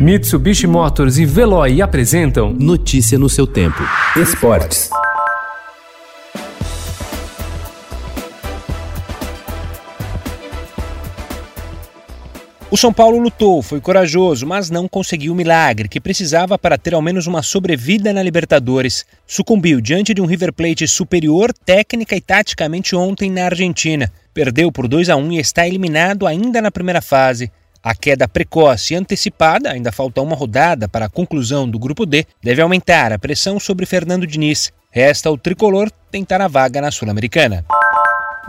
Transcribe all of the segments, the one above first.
Mitsubishi Motors e Veloy apresentam Notícia no seu tempo. Esportes. O São Paulo lutou, foi corajoso, mas não conseguiu o milagre que precisava para ter ao menos uma sobrevida na Libertadores. Sucumbiu diante de um River Plate superior técnica e taticamente ontem na Argentina. Perdeu por 2 a 1 e está eliminado ainda na primeira fase. A queda precoce e antecipada, ainda falta uma rodada para a conclusão do grupo D, deve aumentar a pressão sobre Fernando Diniz. Resta o tricolor tentar a vaga na Sul-Americana.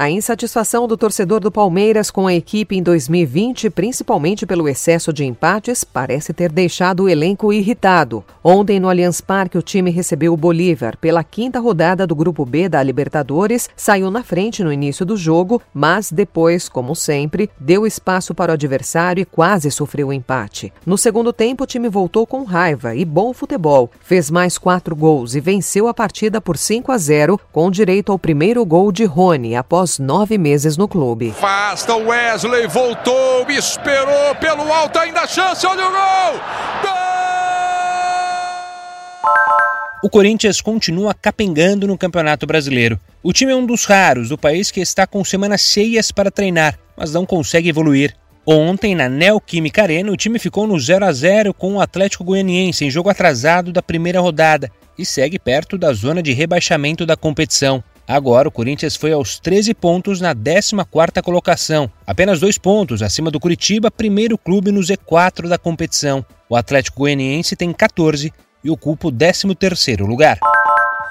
A insatisfação do torcedor do Palmeiras com a equipe em 2020, principalmente pelo excesso de empates, parece ter deixado o elenco irritado. Ontem, no Allianz Parque, o time recebeu o Bolívar pela quinta rodada do Grupo B da Libertadores, saiu na frente no início do jogo, mas depois, como sempre, deu espaço para o adversário e quase sofreu o empate. No segundo tempo, o time voltou com raiva e bom futebol, fez mais quatro gols e venceu a partida por 5 a 0, com direito ao primeiro gol de Rony após nove meses no clube. Afasta o Wesley, voltou, esperou pelo alto, ainda chance, olha o gol! Gol! O Corinthians continua capengando no Campeonato Brasileiro. O time é um dos raros do país que está com semanas cheias para treinar, mas não consegue evoluir. Ontem, na Neoquímica Arena, o time ficou no 0 a 0 com o Atlético Goianiense em jogo atrasado da primeira rodada e segue perto da zona de rebaixamento da competição. Agora, o Corinthians foi aos 13 pontos na 14ª colocação, apenas dois pontos acima do Curitiba, primeiro clube no Z4 da competição. O Atlético Goianiense tem 14 e ocupa o 13º lugar.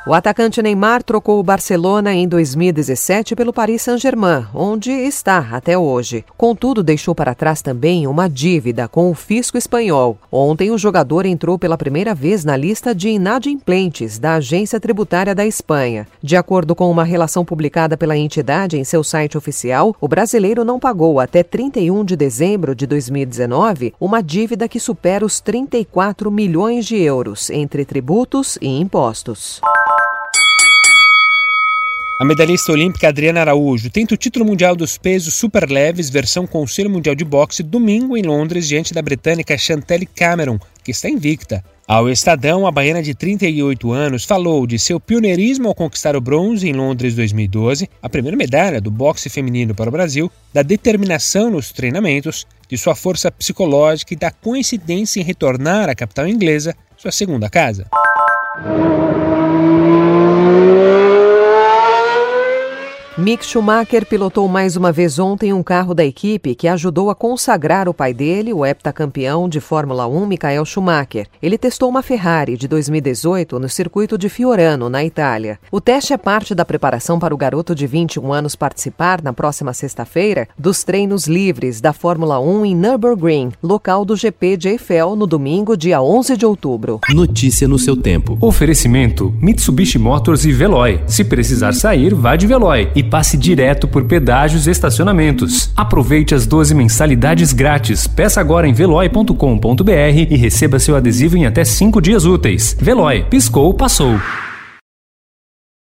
O atacante Neymar trocou o Barcelona em 2017 pelo Paris Saint-Germain, onde está até hoje. Contudo, deixou para trás também uma dívida com o fisco espanhol. Ontem, o jogador entrou pela primeira vez na lista de inadimplentes da Agência Tributária da Espanha. De acordo com uma relação publicada pela entidade em seu site oficial, o brasileiro não pagou até 31 de dezembro de 2019 uma dívida que supera os 34 milhões de euros entre tributos e impostos. A medalhista olímpica Adriana Araújo tenta o título mundial dos pesos superleves versão Conselho Mundial de Boxe domingo em Londres diante da britânica Chantelle Cameron, que está invicta. Ao Estadão, a baiana de 38 anos falou de seu pioneirismo ao conquistar o bronze em Londres 2012, a primeira medalha do boxe feminino para o Brasil, da determinação nos treinamentos, de sua força psicológica e da coincidência em retornar à capital inglesa, sua segunda casa. Mick Schumacher pilotou mais uma vez ontem um carro da equipe que ajudou a consagrar o pai dele, o heptacampeão de Fórmula 1, Michael Schumacher. Ele testou uma Ferrari de 2018 no circuito de Fiorano, na Itália. O teste é parte da preparação para o garoto de 21 anos participar, na próxima sexta-feira, dos treinos livres da Fórmula 1 em Nürburgring, local do GP de Eiffel, no domingo, dia 11 de outubro. Notícia no seu tempo. Oferecimento: Mitsubishi Motors e Veloy. Se precisar sair, vá de Veloy. E passe direto por pedágios e estacionamentos. Aproveite as 12 mensalidades grátis. Peça agora em veloy.com.br e receba seu adesivo em até 5 dias úteis. Veloy, piscou, passou.